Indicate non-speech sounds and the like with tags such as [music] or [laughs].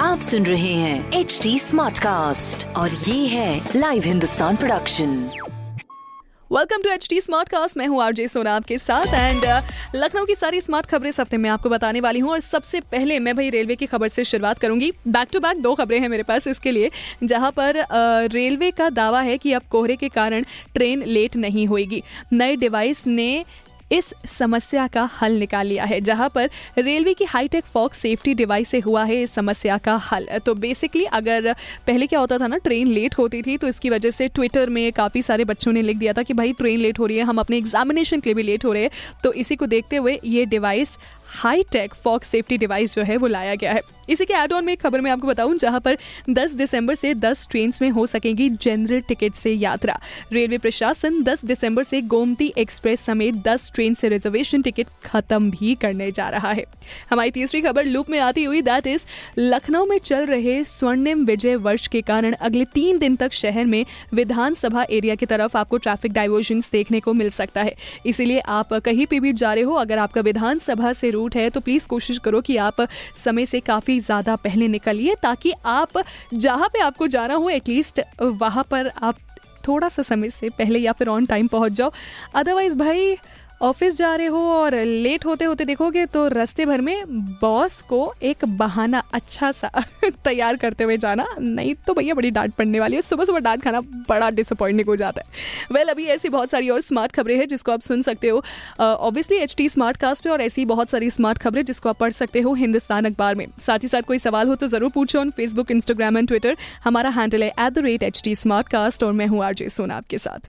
आप सुन रहे हैं एच डी स्मार्ट कास्ट और ये है live Hindustan production welcome to H T smart cast मैं हूँ आरजे सोना आपके साथ एंड लखनऊ की सारी स्मार्ट खबरें इस हफ़्ते मैं आपको बताने वाली हूँ और सबसे पहले मैं भाई रेलवे की खबर से शुरुआत करूँगी। बैक टू बैक दो खबरें हैं मेरे पास इसके लिए जहाँ पर अ, रेलवे का दावा है कि अब कोहरे के कारण ट्रेन लेट नहीं होगी नए डिवाइस ने इस समस्या का हल निकाल लिया है, जहाँ पर रेलवे की हाईटेक फॉक्स सेफ्टी डिवाइस से हुआ है इस समस्या का हल। तो बेसिकली अगर पहले क्या होता था ना, ट्रेन लेट होती थी तो इसकी वजह से ट्विटर में काफ़ी सारे बच्चों ने लिख दिया था कि भाई ट्रेन लेट हो रही है, हम अपने एग्जामिनेशन के लिए भी लेट हो रहे हैं। तो इसी को देखते हुए ये डिवाइस हाई टेक फॉक सेफ्टी डिवाइस जो है वो लाया गया है। इसी के एड ऑन में एक खबर मैं आपको बताऊँ, जहाँ पर 10 दिसंबर से 10 ट्रेन में हो सकेगी जनरल टिकट से यात्रा। रेलवे प्रशासन 10 दिसंबर से गोमती एक्सप्रेस समेत 10 ट्रेन से रिजर्वेशन टिकट खत्म भी करने जा रहा है। हमारी तीसरी खबर लूप में आती हुई दैट इज़ लखनऊ में चल रहे स्वर्णिम विजय वर्ष के कारण अगले तीन दिन तक शहर में विधानसभा एरिया की तरफ़ आपको ट्रैफ़िक डाइवर्जन देखने को मिल सकता है। इसीलिए आप कहीं पे भी जा रहे हो, अगर आपका विधानसभा से रूट है तो प्लीज़ कोशिश करो कि आप समय से काफ़ी ज़्यादा पहले निकलिए ताकि आप जहाँ पे आपको जाना हो एटलीस्ट वहाँ पर आप थोड़ा सा समय से पहले या फिर ऑन टाइम पहुँच जाओ। अदरवाइज़ भाई ऑफ़िस जा रहे हो और लेट होते होते देखोगे तो रास्ते भर में बॉस को एक बहाना अच्छा सा [laughs] तैयार करते हुए जाना। नहीं तो भैया बड़ी डांट पड़ने वाली है। सुबह सुबह डांट खाना बड़ा डिसअपॉइंटिंग हो जाता है। वेल well, अभी ऐसी बहुत सारी और स्मार्ट खबरें हैं जिसको आप सुन सकते हो। Obviously H T smart cast पे और ऐसी बहुत सारी स्मार्ट खबरें जिसको आप पढ़ सकते हो हिंदुस्तान अखबार में। साथ ही साथ कोई सवाल हो तो ज़रूर पूछो on Facebook Instagram and Twitter हमारा हैंडल है at the rate H T smart cast और मैं हूँ आरजे सोना आपके साथ।